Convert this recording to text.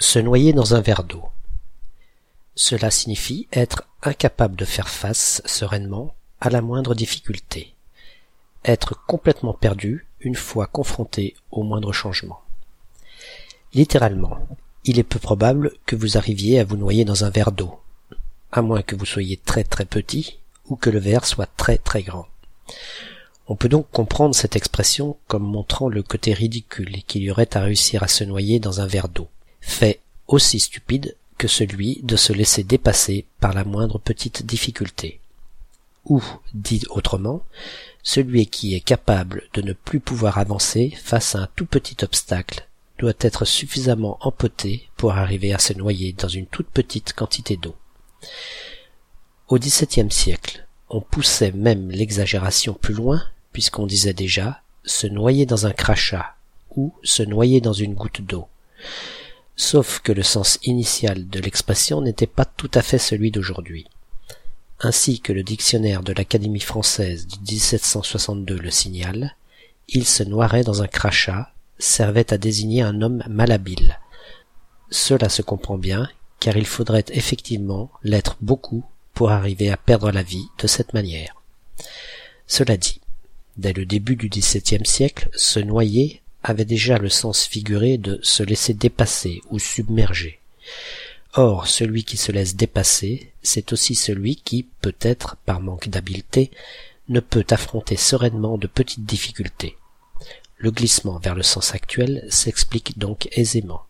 Se noyer dans un verre d'eau. Cela signifie être incapable de faire face sereinement à la moindre difficulté. Être complètement perdu une fois confronté au moindre changement. Littéralement, il est peu probable que vous arriviez à vous noyer dans un verre d'eau, à moins que vous soyez très très petit ou que le verre soit très très grand. On peut donc comprendre cette expression comme montrant le côté ridicule qu'il y aurait à réussir à se noyer dans un verre d'eau fait aussi stupide que celui de se laisser dépasser par la moindre petite difficulté. Ou, dit autrement, celui qui est capable de ne plus pouvoir avancer face à un tout petit obstacle doit être suffisamment empoté pour arriver à se noyer dans une toute petite quantité d'eau. Au XVIIe siècle, on poussait même l'exagération plus loin, puisqu'on disait déjà se noyer dans un crachat ou se noyer dans une goutte d'eau sauf que le sens initial de l'expression n'était pas tout à fait celui d'aujourd'hui. Ainsi que le dictionnaire de l'Académie française de 1762 le signale, il se noirait dans un crachat servait à désigner un homme malhabile. Cela se comprend bien, car il faudrait effectivement l'être beaucoup pour arriver à perdre la vie de cette manière. Cela dit, dès le début du XVIIe siècle, se noyer avait déjà le sens figuré de se laisser dépasser ou submerger. Or, celui qui se laisse dépasser, c'est aussi celui qui, peut-être par manque d'habileté, ne peut affronter sereinement de petites difficultés. Le glissement vers le sens actuel s'explique donc aisément.